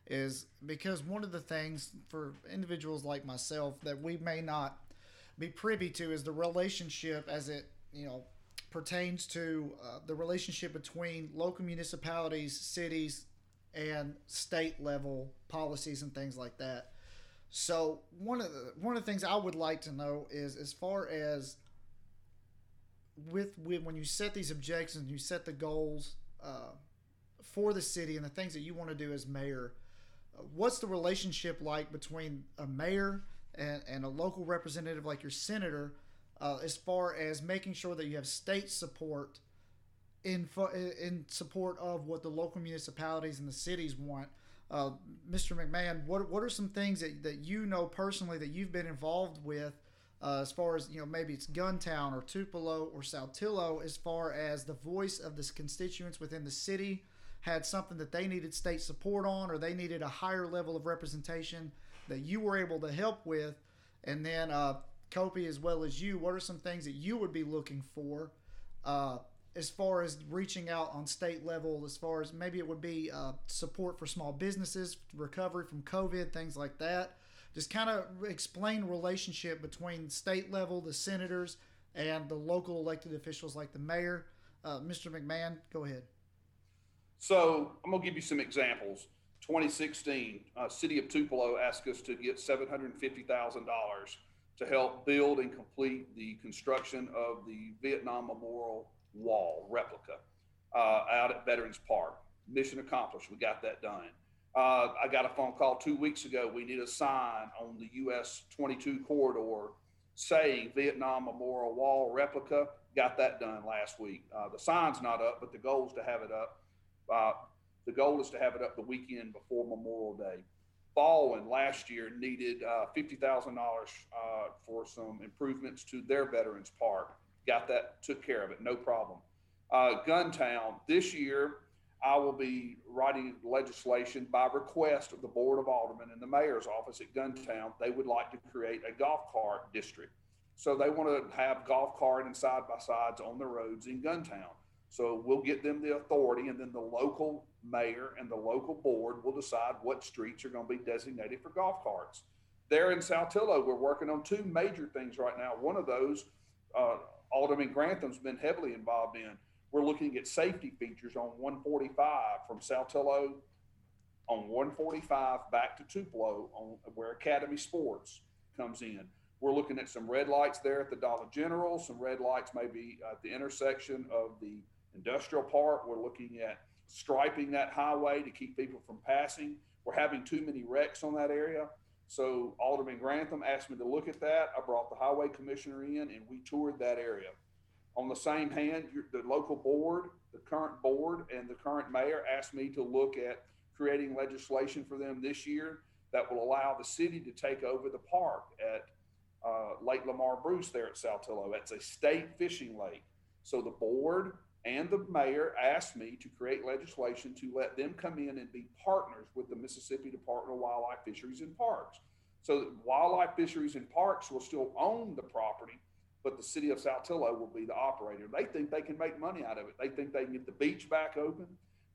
is because one of the things for individuals like myself that we may not be privy to is the relationship as it, you know, pertains to uh, the relationship between local municipalities, cities, and state level policies and things like that. So one of the one of the things I would like to know is as far as with, when you set these objectives you set the goals uh, for the city and the things that you want to do as mayor, what's the relationship like between a mayor and, and a local representative like your senator uh, as far as making sure that you have state support in in support of what the local municipalities and the cities want uh, Mr. McMahan, what what are some things that, that you know personally that you've been involved with uh, as far as you know maybe it's Guntown or Tupelo or Saltillo as far as the voice of the constituents within the city had something that they needed state support on or they needed a higher level of representation that you were able to help with and then uh, Copey as well as you what are some things that you would be looking for uh, as far as reaching out on state level, as far as maybe it would be uh, support for small businesses, recovery from COVID, things like that. Just kind of explain relationship between state level, the senators, and the local elected officials like the mayor. Uh, Mr. McMahan, go ahead. So I'm gonna give you some examples. 2016, uh, City of Tupelo asked us to get $750,000 to help build and complete the construction of the Vietnam Memorial wall replica uh, out at Veterans Park. Mission accomplished. We got that done. Uh, I got a phone call two weeks ago. We need a sign on the US 22 corridor saying Vietnam Memorial Wall replica. Got that done last week. Uh, the sign's not up, but the goal is to have it up. Uh, the goal is to have it up the weekend before Memorial Day. Baldwin last year needed uh, $50,000 uh, for some improvements to their Veterans Park got that, took care of it, no problem. Uh, Guntown, this year, I will be writing legislation by request of the Board of Aldermen and the mayor's office at Guntown. They would like to create a golf cart district. So they want to have golf cart and side by sides on the roads in Guntown. So we'll get them the authority, and then the local mayor and the local board will decide what streets are going to be designated for golf carts. There in Saltillo, we're working on two major things right now. One of those, uh, Alderman Grantham's been heavily involved in. We're looking at safety features on 145 from Saltillo on 145 back to Tupelo on where Academy Sports comes in. We're looking at some red lights there at the Dollar General, some red lights maybe at the intersection of the industrial park. We're looking at striping that highway to keep people from passing. We're having too many wrecks on that area. So Alderman Grantham asked me to look at that. I brought the highway commissioner in and we toured that area. On the same hand, the local board, the current board, and the current mayor asked me to look at creating legislation for them this year that will allow the city to take over the park at uh, Lake Lamar Bruce there at Saltillo. That's a state fishing lake. So the board, and the mayor asked me to create legislation to let them come in and be partners with the Mississippi Department of Wildlife, Fisheries, and Parks. So that Wildlife, Fisheries, and Parks will still own the property, but the city of Saltillo will be the operator. They think they can make money out of it. They think they can get the beach back open.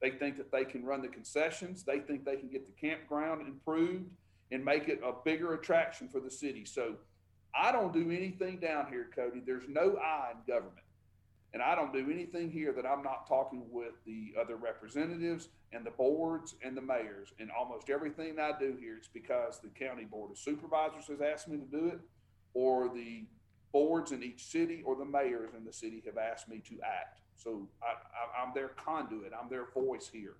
They think that they can run the concessions. They think they can get the campground improved and make it a bigger attraction for the city. So I don't do anything down here, Cody. There's no I in government. And I don't do anything here that I'm not talking with the other representatives and the boards and the mayors. And almost everything I do here, it's because the county board of supervisors has asked me to do it, or the boards in each city or the mayors in the city have asked me to act. So I, am their conduit. I'm their voice here.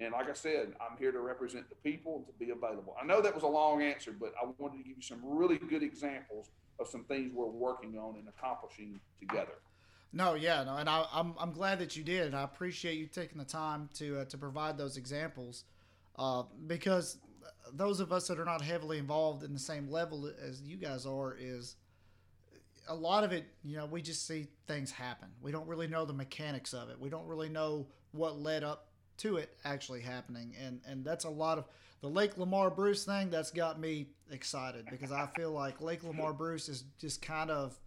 And like I said, I'm here to represent the people and to be available. I know that was a long answer, but I wanted to give you some really good examples of some things we're working on and accomplishing together. No, yeah, no, and I, am I'm, I'm glad that you did, and I appreciate you taking the time to uh, to provide those examples, uh, because those of us that are not heavily involved in the same level as you guys are is a lot of it. You know, we just see things happen. We don't really know the mechanics of it. We don't really know what led up to it actually happening, and and that's a lot of the Lake Lamar Bruce thing. That's got me excited because I feel like Lake Lamar Bruce is just kind of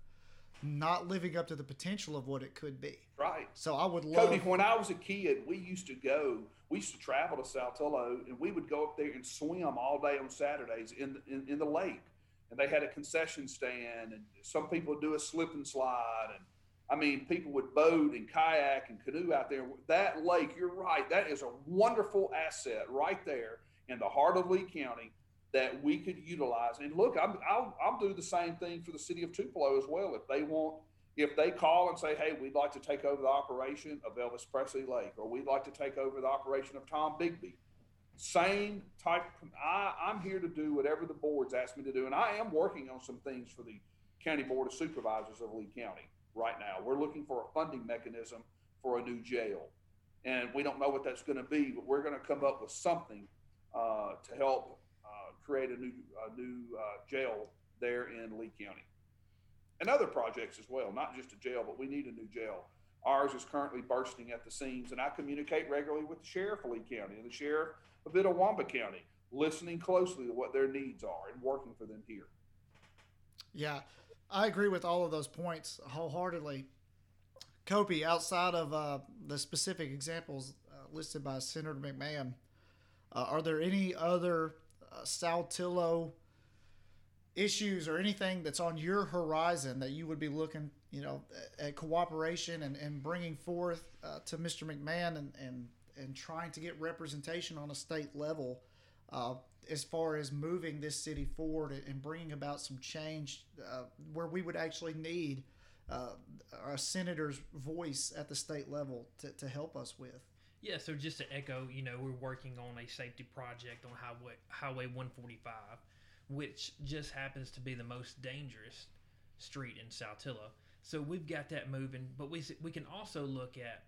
not living up to the potential of what it could be. Right. So I would love. Cody, when I was a kid, we used to go. We used to travel to Saltillo, and we would go up there and swim all day on Saturdays in the, in, in the lake. And they had a concession stand, and some people would do a slip and slide, and I mean, people would boat and kayak and canoe out there. That lake, you're right, that is a wonderful asset right there in the heart of Lee County that we could utilize. And look, I'm, I'll, I'll do the same thing for the city of Tupelo as well. If they want, if they call and say, hey, we'd like to take over the operation of Elvis Presley Lake, or we'd like to take over the operation of Tombigbee, same type. I, I'm here to do whatever the boards ask me to do. And I am working on some things for the County Board of Supervisors of Lee County right now. We're looking for a funding mechanism for a new jail. And we don't know what that's going to be, but we're going to come up with something uh, to help create a new a new uh, jail there in Lee County, and other projects as well. Not just a jail, but we need a new jail. Ours is currently bursting at the seams, and I communicate regularly with the sheriff of Lee County and the sheriff of Itawamba County, listening closely to what their needs are and working for them here. Yeah, I agree with all of those points wholeheartedly. Copey, outside of uh, the specific examples uh, listed by Senator McMahan, uh, are there any other uh, Saltillo issues or anything that's on your horizon that you would be looking, you know, at cooperation and, and bringing forth uh, to Mr. McMahan and, and, and trying to get representation on a state level uh, as far as moving this city forward and bringing about some change uh, where we would actually need uh, a senator's voice at the state level to, to help us with. Yeah, so just to echo, you know, we're working on a safety project on Highway Highway 145, which just happens to be the most dangerous street in Saltillo. So we've got that moving, but we we can also look at,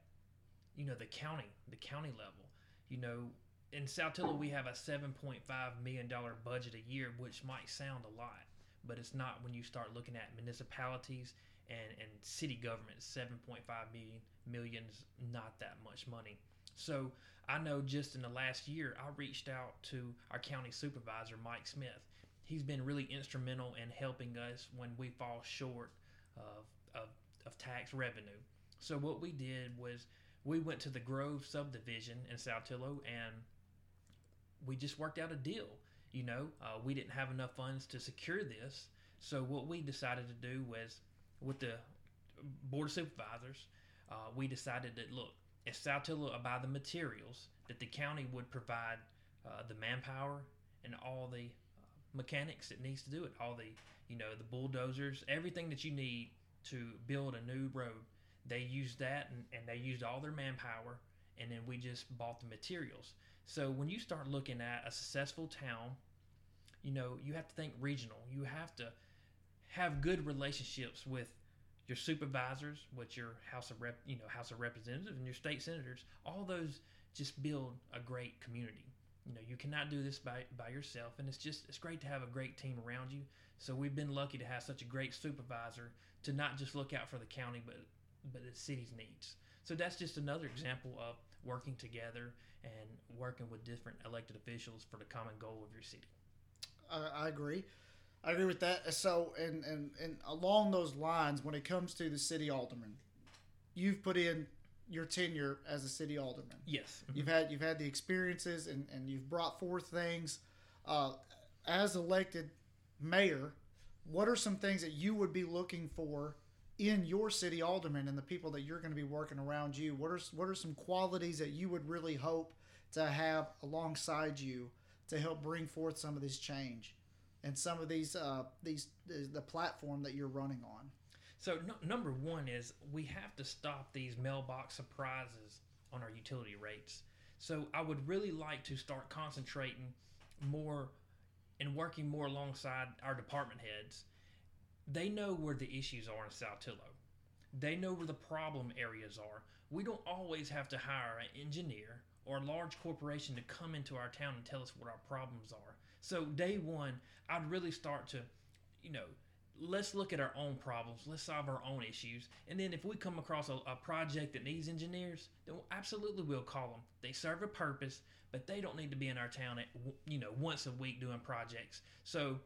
you know, the county, the county level. You know, in Saltillo we have a 7.5 million dollar budget a year, which might sound a lot, but it's not when you start looking at municipalities and and city government. 7.5 million millions not that much money. So I know just in the last year, I reached out to our county supervisor, Mike Smith. He's been really instrumental in helping us when we fall short of, of, of tax revenue. So what we did was we went to the Grove subdivision in Saltillo and we just worked out a deal. You know, uh, we didn't have enough funds to secure this. So what we decided to do was with the board of supervisors, uh, we decided that look, if Saltillo buy the materials that the county would provide uh, the manpower and all the uh, mechanics that needs to do it, all the you know the bulldozers, everything that you need to build a new road. They used that and, and they used all their manpower, and then we just bought the materials. So when you start looking at a successful town, you know you have to think regional. You have to have good relationships with your supervisors, what your House of Rep, you know, House of Representatives, and your state senators, all those just build a great community. You know, you cannot do this by by yourself, and it's just it's great to have a great team around you. So we've been lucky to have such a great supervisor to not just look out for the county, but but the city's needs. So that's just another example of working together and working with different elected officials for the common goal of your city. I, I agree. I agree with that. So, and, and and along those lines, when it comes to the city alderman, you've put in your tenure as a city alderman. Yes, You've had you've had the experiences and, and you've brought forth things. Uh, as elected mayor, what are some things that you would be looking for in your city alderman and the people that you're going to be working around you? What are what are some qualities that you would really hope to have alongside you to help bring forth some of this change and some of these uh, these the platform that you're running on? So number one is we have to stop these mailbox surprises on our utility rates. So I would really like to start concentrating more and working more alongside our department heads. They know where the issues are in Saltillo. They know where the problem areas are. We don't always have to hire an engineer or a large corporation to come into our town and tell us what our problems are. So day one, I'd really start to, you know, let's look at our own problems. Let's solve our own issues. And then if we come across a, a, project that needs engineers then absolutely we'll call them they serve a purpose but they don't need to be in our town at you know once a week doing projects. So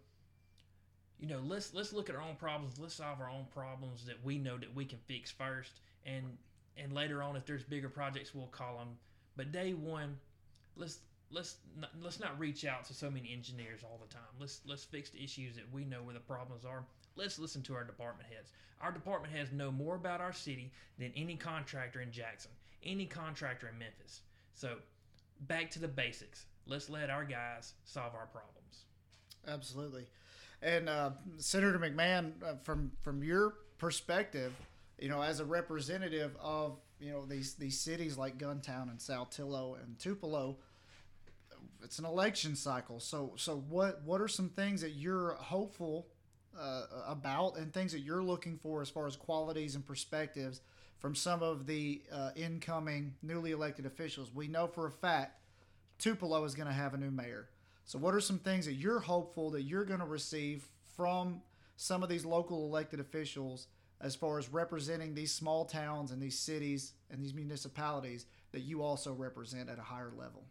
you know let's let's look at our own problems. Let's solve our own problems that we know that we can fix first. And and later on if there's bigger projects we'll call them but day one let's let's not, let's not reach out to so many engineers all the time. Let's let's fix the issues that we know where the problems are. Let's listen to our department heads. Our department heads know more about our city than any contractor in Jackson, any contractor in Memphis. So, back to the basics. Let's let our guys solve our problems. Absolutely. And uh, Senator McMahan, uh, from from your perspective, you know, as a representative of you know these these cities like Guntown and Saltillo and Tupelo, it's an election cycle. So so what what are some things that you're hopeful uh, about and things that you're looking for as far as qualities and perspectives from some of the uh, incoming newly elected officials? We know for a fact Tupelo is going to have a new mayor. So what are some things that you're hopeful that you're going to receive from some of these local elected officials as far as representing these small towns and these cities and these municipalities that you also represent at a higher level?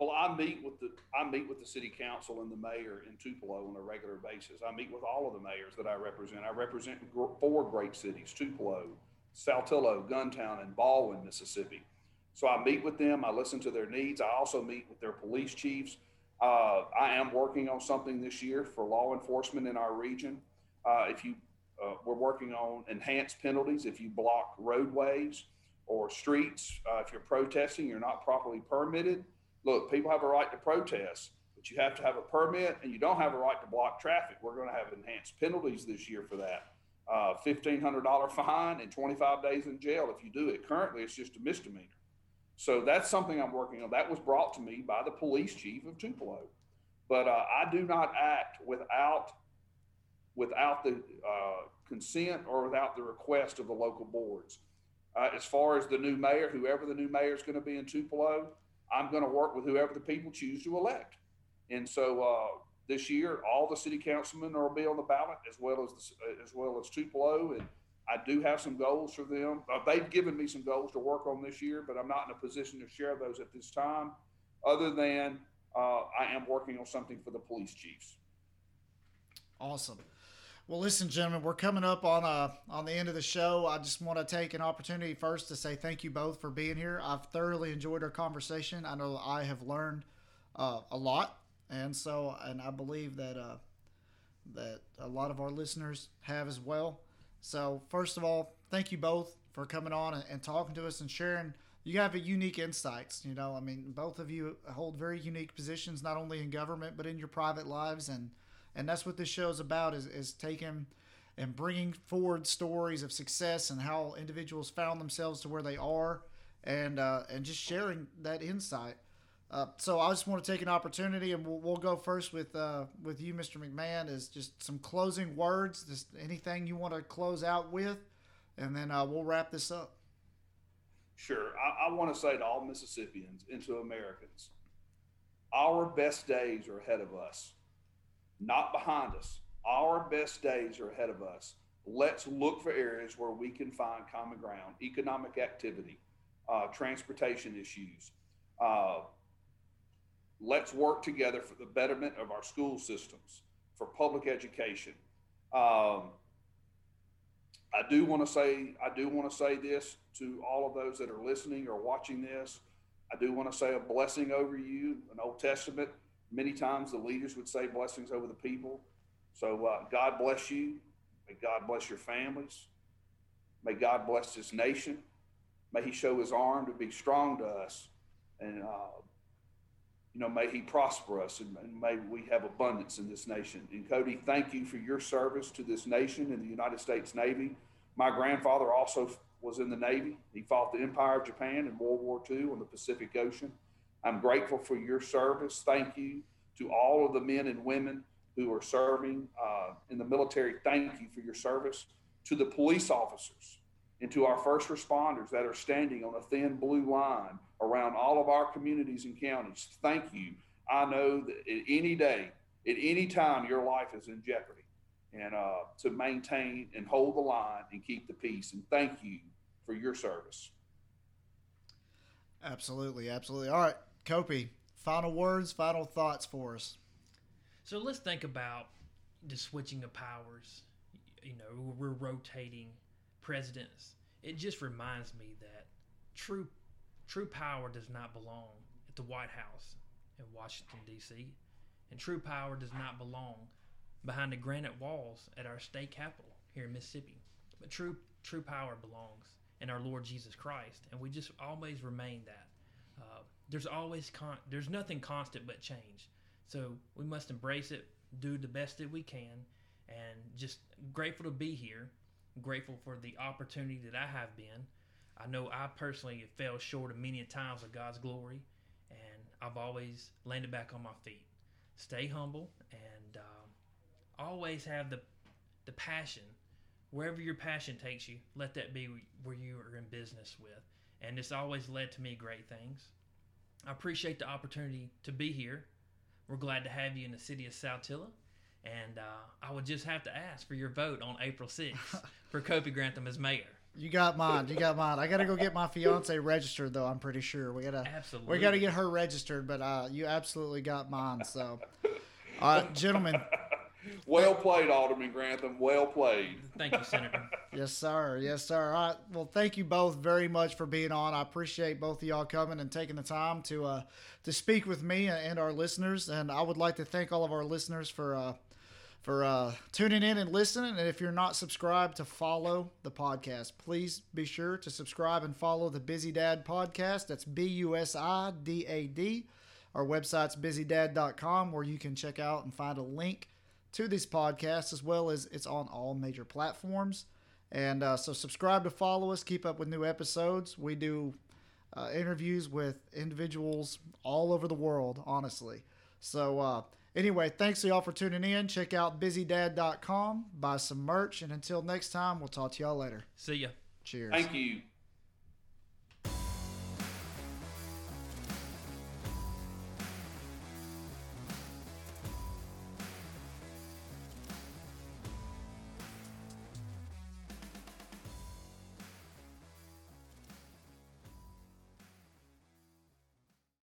Well, I meet with the I meet with the city council and the mayor in Tupelo on a regular basis. I meet with all of the mayors that I represent. I represent four great cities: Tupelo, Saltillo, Guntown, and Baldwin, Mississippi. So I meet with them. I listen to their needs. I also meet with their police chiefs. Uh, I am working on something this year for law enforcement in our region. Uh, if you, uh, we're working on enhanced penalties if you block roadways or streets. Uh, if you're protesting, you're not properly permitted look, people have a right to protest, but you have to have a permit and you don't have a right to block traffic. We're going to have enhanced penalties this year for that. Uh, $1,500 fine and 25 days in jail if you do it. Currently, it's just a misdemeanor. So that's something I'm working on. That was brought to me by the police chief of Tupelo. But uh, I do not act without without the uh, consent or without the request of the local boards. Uh, as far as the new mayor, whoever the new mayor is going to be in Tupelo, I'm going to work with whoever the people choose to elect. And so uh, this year, all the city councilmen will be on the ballot, as well as the, as well as Tupelo, and I do have some goals for them. Uh, they've given me some goals to work on this year, but I'm not in a position to share those at this time. Other than uh, I am working on something for the police chiefs. Awesome. Well, listen, gentlemen, we're coming up on uh, on the end of the show. I just want to take an opportunity first to say thank you both for being here. I've thoroughly enjoyed our conversation. I know I have learned uh, a lot, and so and I believe that uh, that a lot of our listeners have as well. So, first of all, thank you both for coming on and, and talking to us and sharing. You have a unique insights. You know, I mean, both of you hold very unique positions, not only in government but in your private lives and and that's what this show is about is, is taking and bringing forward stories of success and how individuals found themselves to where they are and uh, and just sharing that insight uh, so I just want to take an opportunity, and we'll, we'll go first with uh, with you, Mr. McMahan, is just some closing words, just anything you want to close out with, and then uh, we'll wrap this up. Sure, I, I want to say to all Mississippians and to Americans, our best days are ahead of us not behind us. Our best days are ahead of us. let's look for areas where we can find common ground, economic activity, uh, transportation issues. Uh, let's work together for the betterment of our school systems, for public education. Um, I do want to say, I do want to say this to all of those that are listening or watching this. I do want to say a blessing over you, an Old Testament. Many times the leaders would say blessings over the people. So uh, God bless you. May God bless your families. May God bless this nation. May He show His arm to be strong to us. And, uh, you know, may He prosper us and, and, may we have abundance in this nation. And Cody, thank you for your service to this nation in the United States Navy. My grandfather also was in the Navy. He fought the Empire of Japan in World War II on the Pacific Ocean. I'm grateful for your service. Thank you to all of the men and women who are serving uh, in the military, thank you for your service. To the police officers and to our first responders that are standing on a thin blue line around all of our communities and counties, thank you. I know that at any day, at any time, your life is in jeopardy. And uh, to maintain and hold the line and keep the peace. And thank you for your service. Absolutely, absolutely. All right, Copey, final words, final thoughts for us. So let's think about the switching of powers. You know, we're rotating presidents. It just reminds me that true true power does not belong at the White House in Washington D.C. and true power does not belong behind the granite walls at our state capitol here in Mississippi. But true true power belongs in our Lord Jesus Christ, and we just always remain that. Uh, there's always con- there's nothing constant but change. So we must embrace it, do the best that we can, and just grateful to be here. Grateful for the opportunity that I have been. I know I personally fell short of many times of God's glory, and I've always landed back on my feet. Stay humble and um, always have the the passion. Wherever your passion takes you, let that be where you are in business with. And it's always led to me great things. I appreciate the opportunity to be here we're glad to have you in the city of Saltillo. And uh, I would just have to ask for your vote on April 6th [LAUGHS] for Copey Grantham as mayor. You got mine. You got mine. I gotta go get my fiance registered though. I'm pretty sure we gotta. Absolutely. We gotta get her registered, but uh, you absolutely got mine. So, all right, gentlemen. Well played, Alderman Grantham. Well played. Thank you, Senator. [LAUGHS] yes, sir. Yes, sir. All right. Well, thank you both very much for being on. I appreciate both of y'all coming and taking the time to uh, to speak with me and our listeners. And I would like to thank all of our listeners for uh, for uh, tuning in and listening. And if you're not subscribed to follow the podcast, please be sure to subscribe and follow the Busy Dad podcast. That's B U S I D A D. Our website's busidad.com where you can check out and find a link to these podcasts as well as it's on all major platforms. And uh, so subscribe to follow us, keep up with new episodes. We do uh, interviews with individuals all over the world, honestly. So, uh, anyway, thanks to y'all for tuning in. Check out busidad.com, buy some merch, and until next time, we'll talk to y'all later. See ya. Cheers. Thank you.